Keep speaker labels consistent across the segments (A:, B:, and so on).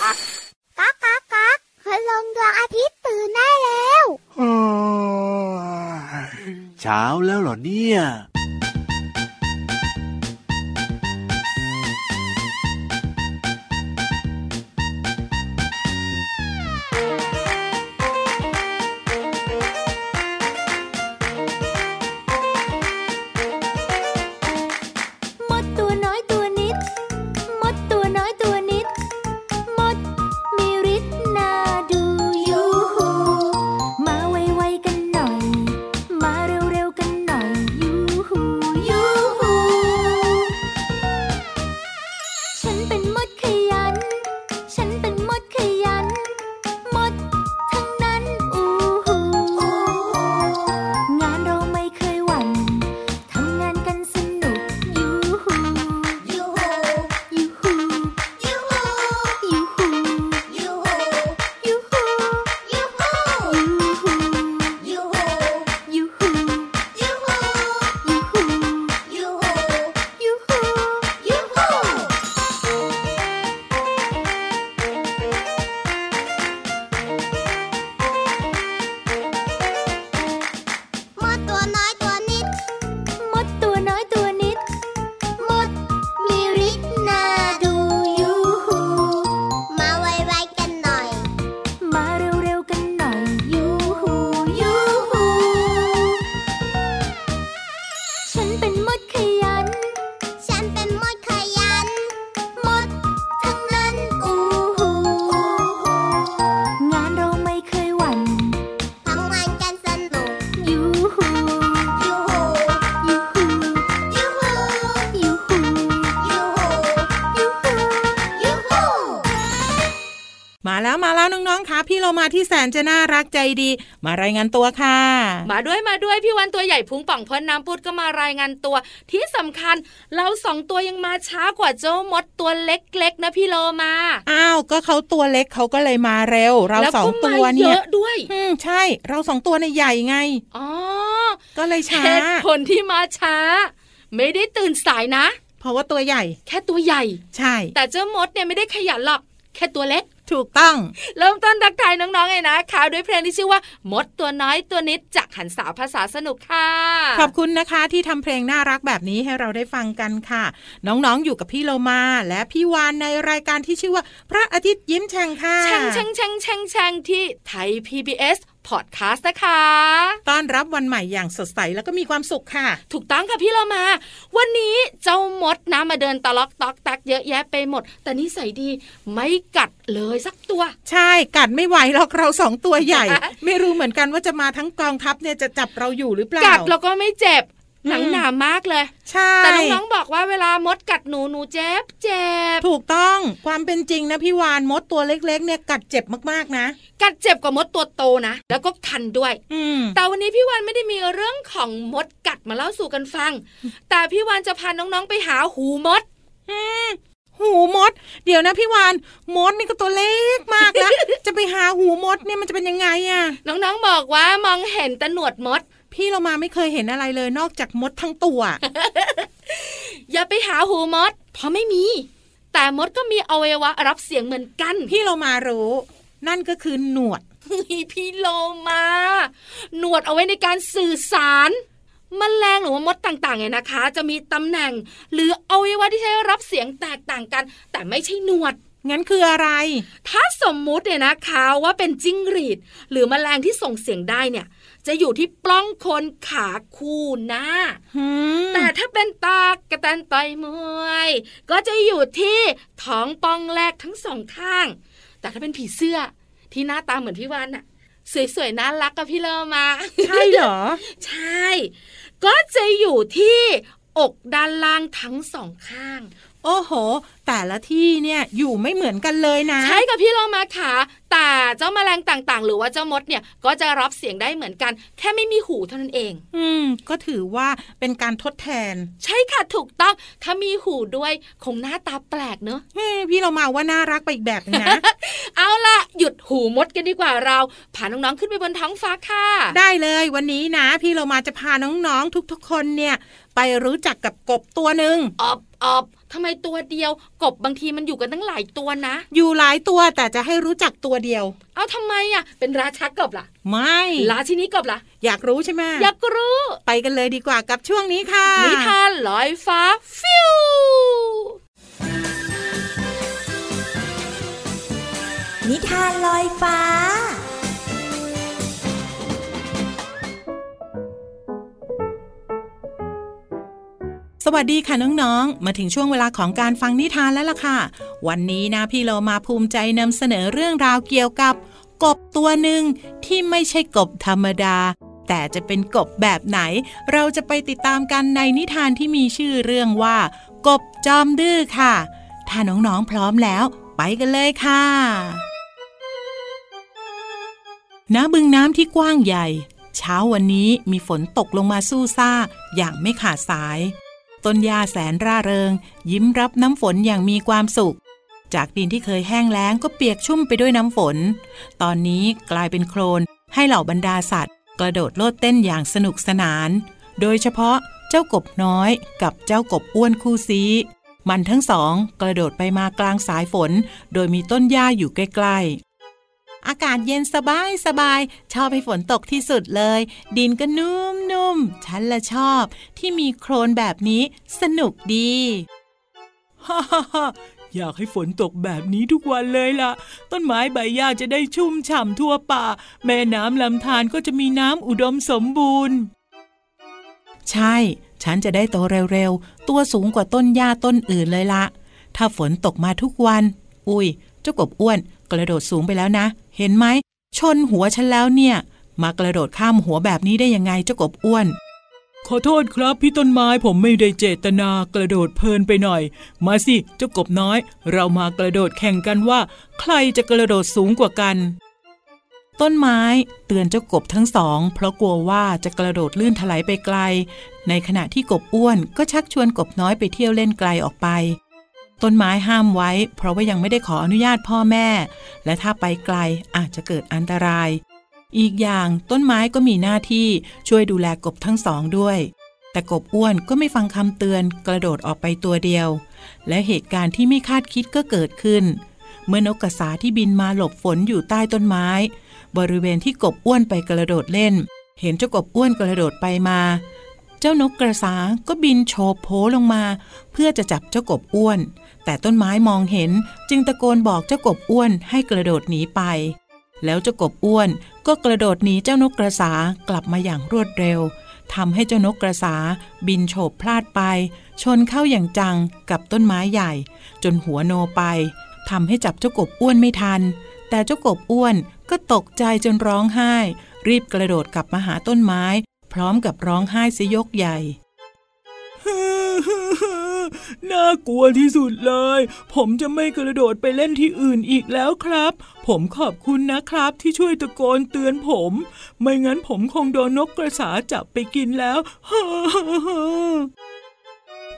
A: ก้ากก๊ากก๊ากคืลงดวงอาทิตย์ตื่นได้แล้ว
B: เช้าแล้วเหรอเนี่ย
C: มาที่แสนจะน่ารักใจดี มารายงานตัวค่ะ
D: มาด้วยมาด้วยพี่วันตัวใหญ่พุงป่องพ้นน้ำปุดก็มารายงานตัว ที่สำคัญเราสองตัวยังมาช้ากว่าเจ้ามดตัวเล็กๆนะพี่โลมา
C: อ้าวก็เขาตัวเล็กเขาก็เลยมาเร็ว เราสองตัวเนี่ยเยอะ
D: ด้วย
C: อืมใช่ เราสองตัวในใหญ่ไง
D: อ๋อ
C: ก็เลยช้า
D: เหตุผลที่มาช้า ไม่ได้ตื่นสายนะ
C: เพราะว่าตัวใหญ่
D: แค่ตัวใหญ่
C: ใช่
D: แต่เจ้ามดเนี่ยไม่ได้ขยันหรอกแค่ตัวเล็ก
C: ถูกต้อง
D: เริ่มต้นทักทายน้องๆไงนะข่าวด้วยเพลงที่ชื่อว่า มดตัวน้อยตัวนิดจากหันสาวภาษาสนุกค่ะ
C: ขอบคุณนะคะที่ทำเพลงน่ารักแบบนี้ให้เราได้ฟังกันค่ะ น้องๆอยู่กับพี่โลมาและพี่วานในรายการที่ชื่อว่า พระอาทิตย์ยิ้มแฉ่งค่ะ
D: แฉ่งแฉ่งแฉ่งแฉ่งแฉ่งที่ไทย PBS พอดคาสต์นะคะ
C: ต้อนรับวันใหม่อย่างสดใสแล้วก็มีความสุขค่ะ
D: ถูกต้องค่ะพี่เรามา วันนี้เจ้ามดนะมาเดินตะล็อกตอกตักเยอะแยะไปหมด แต่นิสัยดีไม่กัดเลยสักตัว
C: ใช่กัดไม่ไหวหรอกเราสองตัวใหญ่ ไม่รู้เหมือนกันว่าจะมาทั้งกองทัพเนี่ยจะจับเราอยู่หรือเปล่ากั
D: ดแล้วก็ไม่เจ็บ หนังหนามากเลย
C: ใช่
D: แต่น้องๆบอกว่าเวลามดกัดหนูหนูเจ็บเจ็บ
C: ถูกต้อง ความเป็นจริงนะพี่วานมดตัวเล็ก ๆ เนี่ยกัดเจ็บมากๆนะ
D: กัดเจ็บกว่ามดตัวโตนะ แล้วก็คันด้วย
C: อื
D: แต่วันนี้พี่วานไม่ได้มีเรื่องของมดกัดมาเล่าสู่กันฟัง แต่พี่วานจะพาน้องๆไปหาหูมด
C: หูมด เดี๋ยวนะพี่วานมดนี่ก็ตัวเล็กมากแล้วจะไปหาหูมดเนี่ยมันจะเป็นยังไงอะ
D: น้องๆบอกว่ามองเห็นตะหนวดมด
C: พี่เรามาไม่เคยเห็นอะไรเลยนอกจากมดทั้งตัว
D: อย่าไปหาหูมด เพราะไม่มี แต่มดก็มีอวัยวะรับเสียงเหมือนกัน
C: พี่เรามารู้ นั่นก็คือหนวด
D: พี่โลมา หนวดเอาไว้ในการสื่อสารมแมลงหรือว่ามดต่างๆเนี่ยนะคะ จะมีตำแหน่ง หรืออวัยวะที่ใช้รับเสียงแตกต่างกัน แต่ไม่ใช่หนวด
C: งั้นคืออะไร
D: ถ้าสมมุติเนี่ยนะคะว่าเป็นจิ้งหรีด หรือมแมลงที่ส่งเสียงได้เนี่ย จะอยู่ที่ปล้องคนขาคู่หน้า แต่ถ้าเป็นตากระตันต่อยมวย ก็จะอยู่ที่ท้องปองแรกทั้งสองข้าง แต่ถ้าเป็นผีเสื้อที่หน้าตาเหมือนพี่วานอะสวยๆน่ารักกับพี่เลมา
C: ใช่เหรอ
D: ใช่ ก็จะอยู่ที่อกด้านล่างทั้งสองข้าง
C: โอ้โห แต่ละที่เนี่ยอยู่ไม่เหมือนกันเลยนะ
D: ใช่กับพี่เรามาค่ะแต่เจ้าแมลงต่างๆ หรือว่าเจ้ามดเนี่ยก็จะรับเสียงได้เหมือนกัน แค่ไม่มีหูเท่านั้นเอง
C: อืม ก็ถือว่าเป็นการทดแทน
D: ใช่ค่ะถูกต้องถ้ามีหูด้วยคงหน้าตาแปลกเนอะ
C: พี่เรามาว่าน่ารักไปอีกแบบนะ
D: เอาล่ะหยุดหูมดกันดีกว่าเราพาน้องๆขึ้นไปบนท้องฟ้าค่ะ
C: ได้เลยวันนี้นะ พี่เรามาจะพาน้องๆทุกๆคนเนี่ย ไปรู้จักกับกบตัวหนึ่ง
D: ออบออบ ทำไมตัวเดียว กบบางทีมันอยู่กันตั้งหลายตัวนะ
C: อยู่หลายตัวแต่จะให้รู้จักตัวเดียว
D: เอาทำไมอะ เป็นราชากบล่ะ
C: ไม่
D: ราชินีกบล่ะ
C: อยากรู้ใช่ไหม
D: อยากรู้
C: ไปกันเลยดีกว่ากับช่วงนี้ค่ะ
D: นิทานลอยฟ้าฟิว
E: นิทานลอยฟ้า
C: วัสดีค่ะน้องๆ มาถึงช่วงเวลาของการฟังนิทานแล้วล่ะค่ะ วันนี้นะพี่เรามาภูมิใจนำเสนอเรื่องราวเกี่ยวกับ กบตัวหนึ่งที่ไม่ใช่กบธรรมดา แต่จะเป็นกบแบบไหน เราจะไปติดตามกันในนิทานที่มีชื่อเรื่องว่า กบจอมดื้อค่ะ ถ้าน้องๆพร้อมแล้ว ไปกันเลยค่ะณบึงน้ำที่กว้างใหญ่ เช้าวันนี้มีฝนตกลงมาสู้ซ่าอย่างไม่ขาดสาย ต้นหญ้าแสนร่าเริง ยิ้มรับน้ำฝนอย่างมีความสุข จากดินที่เคยแห้งแล้งก็เปียกชุ่มไปด้วยน้ำฝน ตอนนี้กลายเป็นโคลนให้เหล่าบรรดาสัตว์ กระโดดโลดเต้นอย่างสนุกสนาน โดยเฉพาะเจ้ากบน้อยกับเจ้ากบอ้วนคู่ซีมันทั้งสองกระโดดไปมากลางสายฝน โดยมีต้นหญ้าอยู่ใกล้ๆ อากาศเย็นสบายสบายชอบให้ฝนตกที่สุดเลย ดินก็นุ่มนุ่มๆฉันละชอบ ที่มีโครนแบบนี้สนุกดี
F: ฮ่าฮ่าฮ่าอยากให้ฝนตกแบบนี้ทุกวันเลยล่ะ ต้นไม้ใบหญ้าจะได้ชุ่มฉ่ำทั่วป่า แม่น้ำลำธารก็จะมีน้ำอุดมสมบูรณ์
C: ใช่ ฉันจะได้โตเร็วๆ ตัวสูงกว่าต้นหญ้าต้นอื่นเลยละถ้าฝนตกมาทุกวัน อุ้ย เจ้ากบอ้วนกระโดดสูงไปแล้วนะ เห็นไหม ชนหัวฉันแล้วเนี่ย มากระโดดข้ามหัวแบบนี้ได้ยังไงเจ้ากบอ้วน
F: ขอโทษครับพี่ต้นไม้ผมไม่ได้เจตนากระโดดเพลินไปหน่อย มาสิเจ้ากบน้อย เรามากระโดดแข่งกันว่า ใครจะกระโดดสูงกว่ากัน
C: ต้นไม้เตือนเจ้ากบทั้งสอง เพราะกลัวว่าจะกระโดดลื่นถลายไปไกล ในขณะที่กบอ้วนก็ชักชวนกบน้อยไปเที่ยวเล่นไกลออกไป ต้นไม้ห้ามไว้ เพราะว่ายังไม่ได้ขออนุญาตพ่อแม่ และถ้าไปไกลอาจจะเกิดอันตราย อีกอย่างต้นไม้ก็มีหน้าที่ช่วยดูแลกบทั้งสองด้วย แต่กบอ้วนก็ไม่ฟังคำเตือนกระโดดออกไปตัวเดียว และเหตุการณ์ที่ไม่คาดคิดก็เกิดขึ้น เมื่อนกกระสาที่บินมาหลบฝนอยู่ใต้ต้นไม้ บริเวณที่กบอ้วนไปกระโดดเล่น เห็นเจ้ากบอ้วนกระโดดไปมาเจ้านกกระสาก็บินโฉบโผลงมา เพื่อจะจับเจ้ากบอ้วน แต่ต้นไม้มองเห็นจึงตะโกนบอกเจ้ากบอ้วนให้กระโดดหนีไป แล้วเจ้ากบอ้วนก็กระโดดหนีเจ้านกกระสากลับมาอย่างรวดเร็วทำให้เจ้านกกระสาบินโฉบพลาดไป ชนเข้าอย่างจังกับต้นไม้ใหญ่ จนหัวโนไปทำให้จับเจ้ากบอ้วนไม่ทัน แต่เจ้ากบอ้วนก็ตกใจจนร้องไห้ รีบกระโดดกลับมาหาต้นไม้ พร้อมกับร้องไห้เสยยกใหญ่
F: น่ากลัวที่สุดเลย ผมจะไม่กระโดดไปเล่นที่อื่นอีกแล้วครับ ผมขอบคุณนะครับที่ช่วยตะโกนเตือนผม ไม่งั้นผมคงโดนนกกระสาจับไปกินแล้ว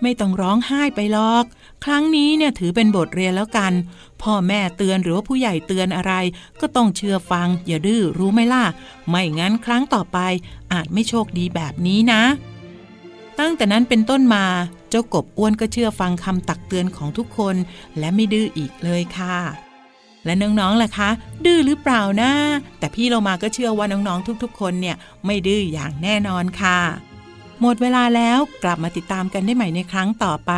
C: ไม่ต้องร้องไห้ไปหรอก ครั้งนี้เนี่ยถือเป็นบทเรียนแล้วกัน พ่อแม่เตือนหรือว่าผู้ใหญ่เตือนอะไร ก็ต้องเชื่อฟัง อย่าดื้อรู้ไหมล่ะ ไม่งั้นครั้งต่อไปอาจไม่โชคดีแบบนี้นะ ตั้งแต่นั้นเป็นต้นมาเจ้ากบอ้วนก็เชื่อฟังคำตักเตือนของทุกคน และไม่ดื้ออีกเลยค่ะ และน้องๆล่ะคะ ดื้อหรือเปล่านะแต่พี่เรามาก็เชื่อว่าน้องๆทุกๆ คนเนี่ยไม่ดื้ออย่างแน่นอนค่ะหมดเวลาแล้วกลับมาติดตามกันได้ใหม่ในครั้งต่อไป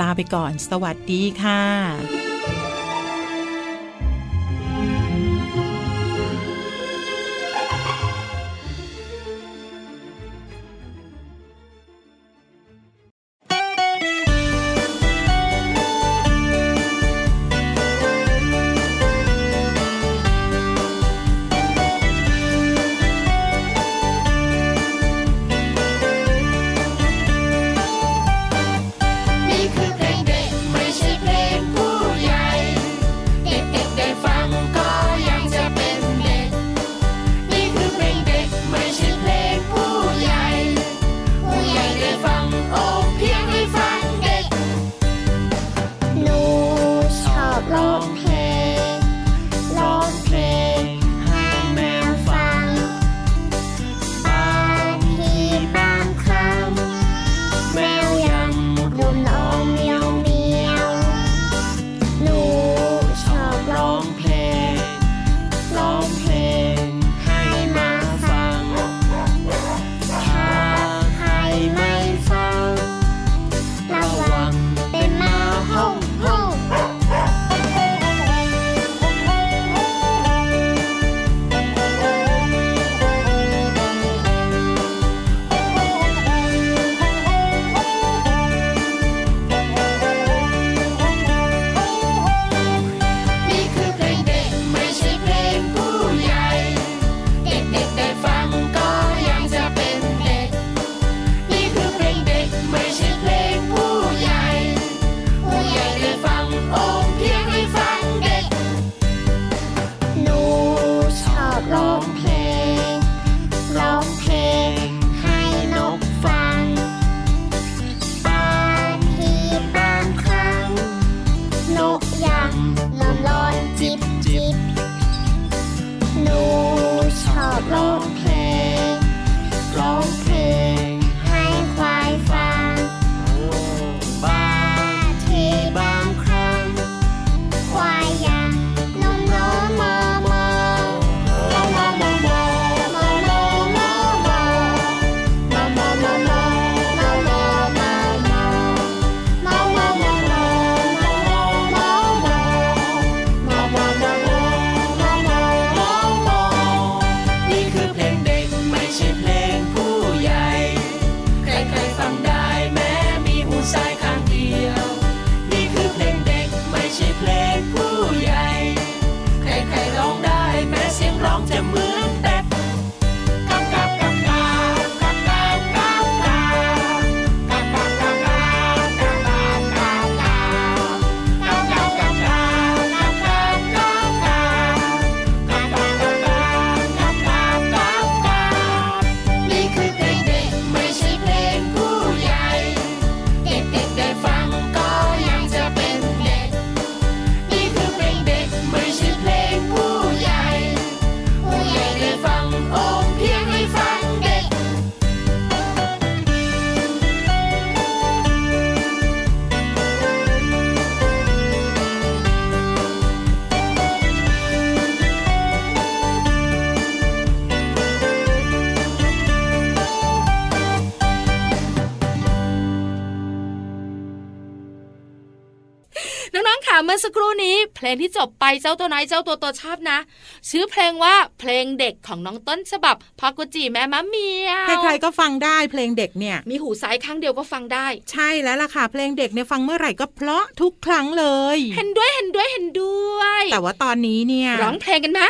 C: ลาไปก่อน สวัสดีค่ะ
D: สักครู่นี้เพลงที่จบไปเจ้าตัวไหนเจ้าตัวตัวชอบนะ ชื่อเพลงว่าเพลงเด็กของน้องต้นฉบับพากุจิแม่มะเมียว
C: ใครๆก็ฟังได้เพลงเด็กเนี่ย
D: มีหูซ้ายข้างเดียวก็ฟังได้
C: ใช่แล้วล่ะค่ะเพลงเด็กเนี่ยฟังเมื่อไหร่ก็เพราะทุกครั้งเลย
D: เห็นด้วยเห็นด้วยเห็นด้วย
C: แต่ว่าตอนนี้เนี่ย
D: ร้องเพลงกันไหม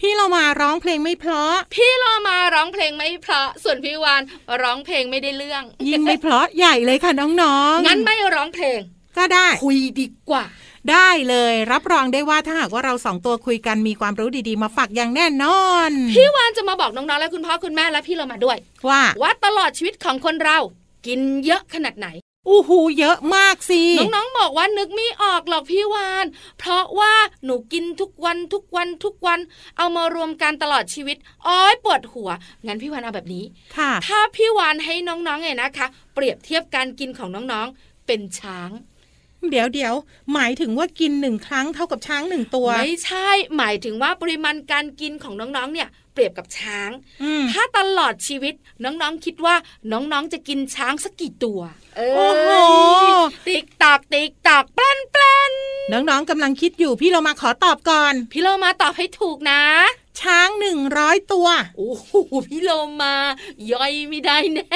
C: พี่เรามาร้องเพลงไม่เพราะ
D: พี่เรามาร้องเพลงไม่เพราะ ส่วนพี่วานร้องเพลงไม่ได้เรื่อง
C: ยิ่งไม่เพราะใหญ่เลยค่ะน้อง
D: ๆงั้นไม่ร้องเพลง
C: ก็ได้
D: คุยดีกว่า
C: ได้เลยรับรองได้ว่าถ้าหากว่าเราสองตัวคุยกันมีความรู้ดีๆ มาฝากอย่างแน่นอน
D: พี่วานจะมาบอกน้องๆและคุณพ่อคุณแม่และพี่เรามาด้วย
C: ว่า
D: ว่าตลอดชีวิตของคนเรา กินเยอะขนาดไหน
C: อู้หูเยอะมากสิ
D: น้องๆบอกว่านึกไม่ออกหรอกพี่วาน เพราะว่าหนูกินทุกวันทุกวันทุกวัน เอามารวมกันตลอดชีวิต อ้อยปวดหัว งั้นพี่วานเอาแบบนี้
C: ค่ะ
D: ถ้าพี่วานให้น้องๆเนี่ยนะคะ เปรียบเทียบการกินของน้องๆ เป็นช้าง
C: เดี๋ยวเดี๋ยวหมายถึงว่ากินหนึ่งครั้งเท่ากับช้างหนึ่งตัว
D: ไม่ใช่หมายถึงว่าปริมาณการกินของน้องๆเนี่ยเปรียบกับช้าง ถ้าตลอดชีวิตน้องๆคิดว่าน้องๆจะกินช้างสักกี่ตัว
C: โอ้โห
D: ติ๊กตอกติ๊กตอกปลันปลัน
C: น้องๆกำลังคิดอยู่พี่เรามาขอตอบก่อน
D: พี่เรามาตอบให้ถูกนะ
C: ช้างหนึ่งร้อยตัว
D: โอ้โหพี่โลมา ย่อยไม่ได้แน่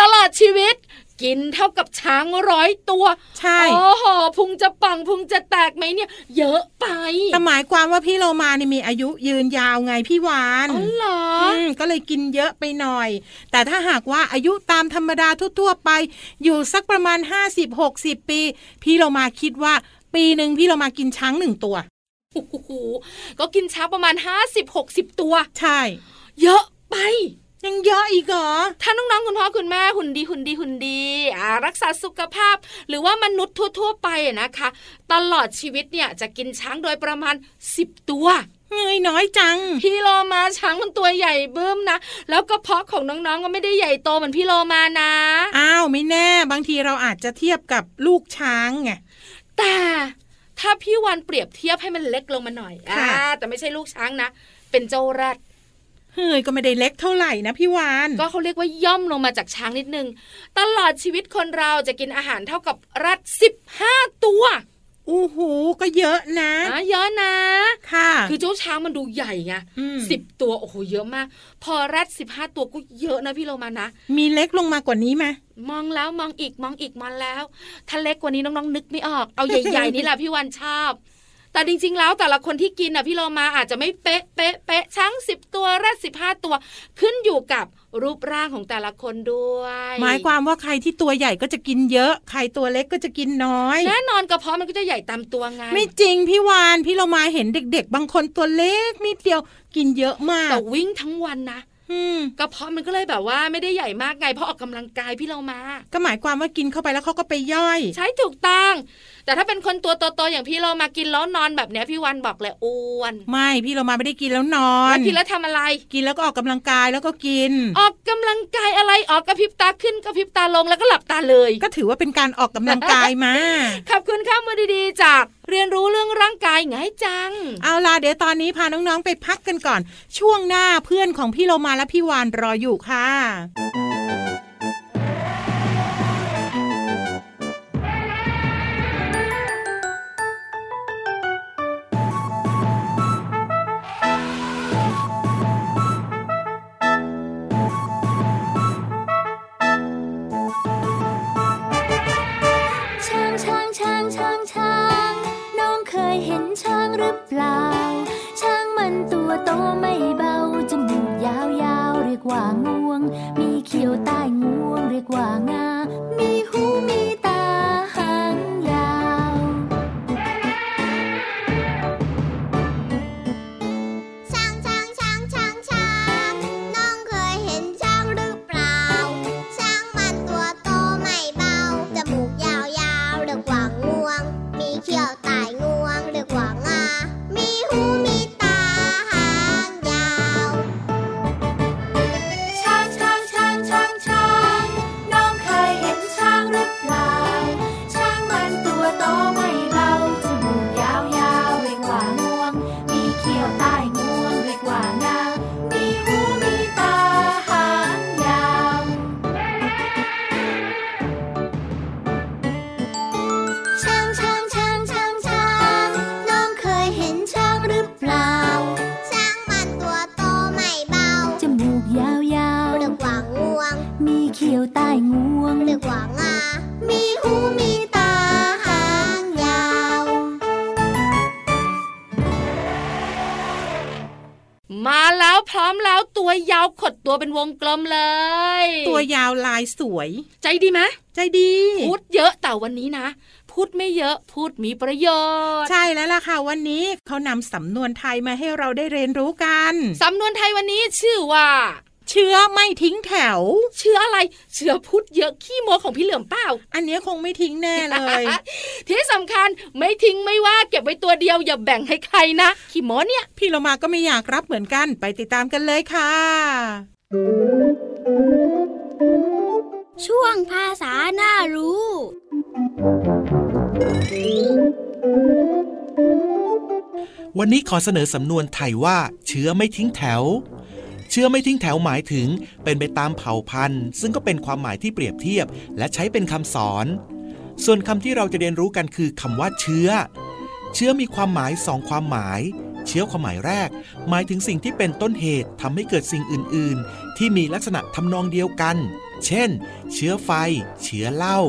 D: ตลอดชีวิต กินเท่ากับช้างร้อยตัว
C: ใช่
D: โอ้โหพุงจะปังพุงจะแตกไหมเนี่ย เยอะไป
C: แต่หมายความว่าพี่โลมานี่มีอายุยืนยาวไงพี่วาน
D: อ๋อเหรอ
C: ก็เลยกินเยอะไปหน่อย แต่ถ้าหากว่าอายุตามธรรมดาทั่วๆไป อยู่สักประมาณ 50-60 ปี พี่โลมาคิดว่าปีหนึ่งพี่โลมากินช้างหนึ่งตัว
D: โอ้โหก็กินช้างประมาณ 50-60 ตัว
C: ใช่
D: เยอะไป
C: ยังเยอะอีกเหรอ
D: ถ้าน้องๆคุณพ่อคุณแม่หุ่นดีหุ่นดีหุ่นดีอ่ารักษาสุขภาพ หรือว่ามนุษย์ทั่ว ๆ ไปนะคะ ตลอดชีวิตเนี่ยจะกินช้างโดยประมาณ 10 ตัว
C: เงยน้อยจัง
D: พี่โลมาช้างมันตัวใหญ่เบิ่มนะ แล้วก็เพาะของน้องๆก็ไม่ได้ใหญ่โตเหมือนพี่โลมานะ
C: อ้าวไม่แน่ บางทีเราอาจจะเทียบกับลูกช้างไง
D: แต่ถ้าพี่วันเปรียบเทียบให้มันเล็กลงมาหน่อยอ่าแต่ไม่ใช่ลูกช้างนะ เป็นเจ้าแรด
C: เฮ้ยก็ไม่ได้เล็กเท่าไหร่นะพี่วาน
D: ก็เขาเรียกว่าย่อมลงมาจากช้างนิดนึง ตลอดชีวิตคนเราจะกินอาหารเท่ากับรัดสิบห้าตัว
C: อู้หูก็เยอะนะะ
D: เยอะนะ
C: ค่ะ
D: คือเจ้าช้างมันดูใหญ่ไงสิบตัวโอ้โหเยอะมาก พอรัดสิบห้าตัวก็เยอะนะพี่โรมานะ
C: มีเล็กลงมากว่านี้ไหม
D: มองแล้วมองอีกมองอีกมองแล้ว ถ้าเล็กกว่านี้น้องๆนึกไม่ออก เอาใหญ่ๆนี่แหละพี่วันชอบ แต่จริง ๆ แล้วแต่ละคนที่กินอะพี่โลมาอาจจะไม่เป๊ะเป๊ะเป๊ะช้างสิบตัวแรดสิบห้าตัว ขึ้นอยู่กับรูปร่างของแต่ละคนด้วย
C: หมายความว่าใครที่ตัวใหญ่ก็จะกินเยอะ ใครตัวเล็กก็จะกินน้อย
D: แน่นอนกระเพาะมันก็จะใหญ่ตามตัวไง
C: ไม่จริงพี่วานพี่เรามาเห็นเด็ก ๆ บางคนตัวเล็กนิดเดียวกินเยอะมาก
D: แต่วิ่งทั้งวันนะกระเพาะมันก็เลยแบบว่าไม่ได้ใหญ่มากไงเพราะออกกำลังกายพี่เรามา
C: ก็หมายความว่ากินเข้าไปแล้วเขาก็ไปย่อย
D: ใช่ถูกต้องแต่ถ้าเป็นคนตัวโตๆอย่างพี่เรามากินแล้วนอนแบบเนี้ยพี่วันบอกเลยอ้วน
C: ไม่พี่เรามาไม่ได้กินแล้วนอ
D: แล้
C: น
D: วกินแล้วทำอะไร
C: กินแล้วก็ออกกำลังกายแล้วก็กิน
D: ออกกำลังกายอะไรออกกระพริบตาขึ้นกระพริบตาลงแล้วก็หลับตาเลย
C: ก็ถือว่าเป็นการออกกำลังกายมา
D: ขอบคุณข้ามือดีๆ จากเรียนรู้เรื่องร่างกายง่ายจัง
C: เอาล่ะเดี๋ยวตอนนี้พาน้องๆไปพักกันก่อน ช่วงหน้าเพื่อนของพี่โลมาและพี่วานรออยู่ค่ะ
A: ช้างช้าง น้องเคยเห็นช้างหรือเปล่า ช้างมันตัวโตไม่เบา จมูกยาวยาวๆเรียกว่างวง มีเขียวใต้งวงเรียกว่างา มี
G: เขี้ยวใต้งวงเรียกว่างา มีหูมีตาหางยาว
A: มา
D: แล้วพร้อมแล้วตัวยาวขดตัวเป็นวงกลมเลย
C: ตัวยาวลายสวย
D: ใจดีไหม
C: ใจดี
D: พูดเยอะแต่วันนี้นะพูดไม่เยอะพูดมีประโยชน์
C: ใช่แล้วล่ะค่ะวันนี้เขานำสำนวนไทยมาให้เราได้เรียนรู้กัน
D: สำนวนไทยวันนี้ชื่อว่า
C: เชื้อไม่ทิ้งแถว
D: เชื่ออะไร เชื่อพูดเยอะขี้โมของพี่เหลือมเปล่า
C: อันเนี้ยคงไม่ทิ้งแน่เลย
D: ที่สำคัญไม่ทิ้งไม่ว่าเก็บไว้ตัวเดียวอย่าแบ่งให้ใครนะขี้โมเนี่ย
C: พี่เรามาก็ไม่อยากรับเหมือนกันไปติดตามกันเลยค่ะ
G: ช่วงภาษาหน้ารู้
H: วันนี้ขอเสนอสำนวนไทยว่า เชื้อไม่ทิ้งแถว เชื้อไม่ทิ้งแถวหมายถึง เป็นไปตามเผ่าพันธุ์ ซึ่งก็เป็นความหมายที่เปรียบเทียบ และใช้เป็นคำสอน ส่วนคำที่เราจะเรียนรู้กันคือคำว่าเชื้อ เชื้อมีความหมายสองความหมาย เชื้อความหมายแรก หมายถึงสิ่งที่เป็นต้นเหตุทำให้เกิดสิ่งอื่น ๆ ที่มีลักษณะทำนองเดียวกัน เช่น เชื้อไฟ เชื้อเหล้า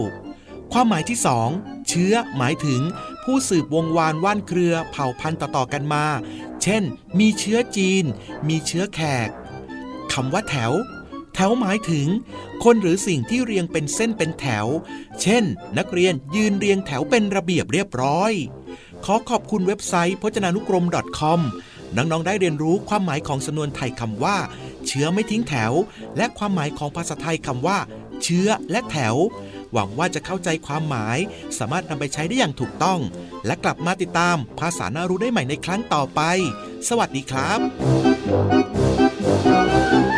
H: ความหมายที่สองเชื้อหมายถึงผู้สืบวงวานว่านเครือเผ่าพันธุ์ต่อๆกันมา เช่น มีเชื้อจีน มีเชื้อแขก คำว่าแถว แถวหมายถึง คนหรือสิ่งที่เรียงเป็นเส้นเป็นแถว เช่น นักเรียนยืนเรียงแถวเป็นระเบียบเรียบร้อย ขอขอบคุณเว็บไซต์พจนานุกรม .com น้อง ๆ ได้เรียนรู้ความหมายของสำนวนไทยคำว่า เชื้อไม่ทิ้งแถว และความหมายของภาษาไทยคำว่า เชื้อและแถว หวังว่าจะเข้าใจความหมาย สามารถนำไปใช้ได้อย่างถูกต้อง และกลับมาติดตามภาษาหน่ารู้ได้ใหม่ในครั้งต่อไป สวัสดี
G: ครั
I: บ ตั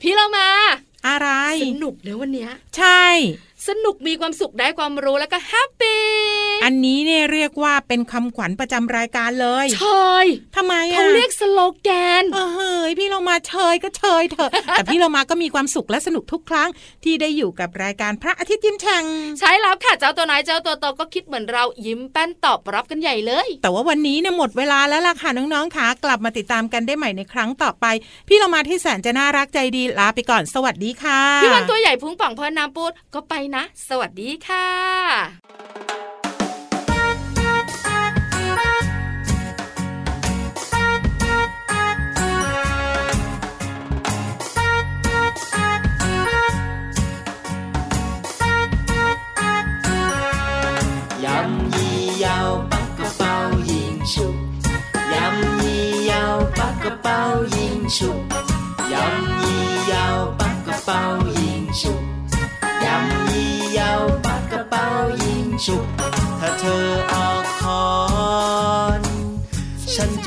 D: พี่เรามา
C: อะไร
D: สนุกเนอะวันเนี้ย
C: ใช่
D: สนุกมีความสุขได้ความรู้แล้วก็ happy
C: อันนี้เนี่ยเรียกว่าเป็นคำขวัญประจำรายการเลย
D: เชย
C: ทำไมอะ
D: เขาเรียกสโลแกน
C: เออเฮ้ยพี่เรามาเชยก็เชยเถอะแต่พี่เรามาก็มีความสุขและสนุกทุกครั้งที่ได้อยู่กับรายการพระอาทิตย์ยิ้มแฉ่ง
D: ใช่แล้วค่ะเจ้าตัวน้อยเจ้าตัวโตก็คิดเหมือนเรายิ้มแป้นตอบรับกันใหญ่เลย
C: แต่ว่าวันนี้เนี่ยหมดเวลาแล้วล่ะค่ะน้องๆค่ะกลับมาติดตามกันได้ใหม่ในครั้งต่อไป พี่เรามาที่แสนจะน่ารักใจดีลาไปก่อนสวัสดีค่ะ
D: พี่วันตัวใหญ่พุงป่องพอน้ำปูดก็ไปนะ สวัสดีค่ะ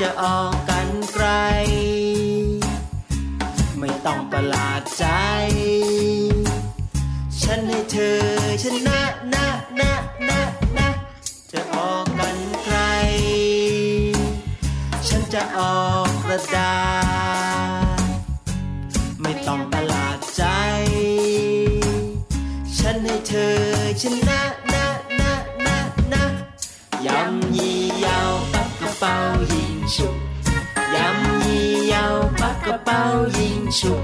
I: ฉัน เป๋ายิงฉุบ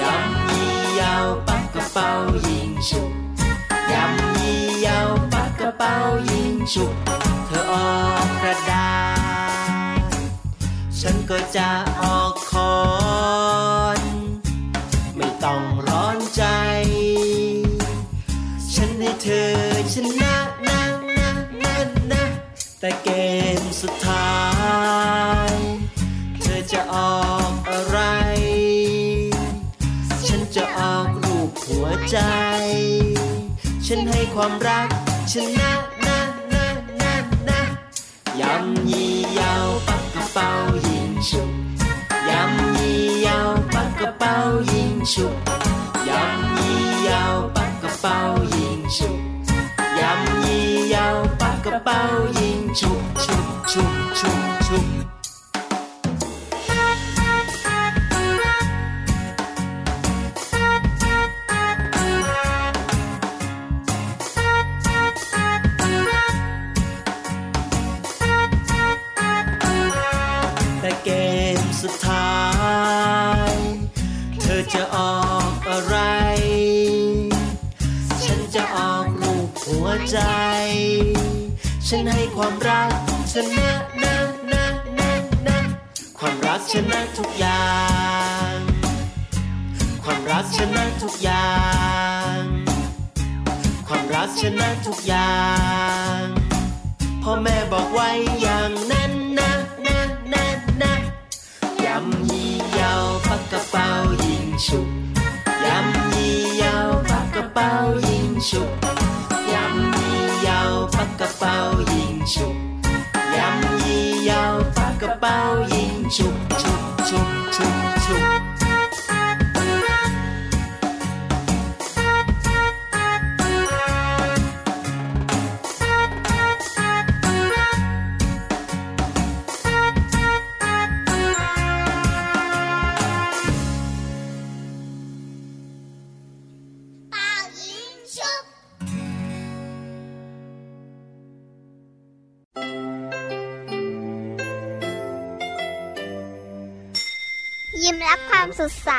I: ยำยี่ยาวปักกระเป๋ายิงฉุบยำยี่ยาวปักกระเป๋ายิงฉุบเธอออกกระดาษฉันก็จะออก ความรักชนะนะนะนะนะยำยี่ยาวปักกระเป๋ายิงฉุบยำยี่ยาวปักกระเป๋ายิงฉุบยำยี่ยาวปักกระเป๋ายิงฉุบยำยี่ยาวปักกระเป๋ายิงฉุบฉุบฉุบฉุบฉุบ ความรักชนะนะนะนะนะความรักชนะทุกอย่าง ความรักชนะทุกอย่าง ความรักชนะทุกอย่างพ่อแม่บอกไว้อย่างนั้นนะนะนะนะยำยี่ยาวปักกระเป๋ายิงฉุบ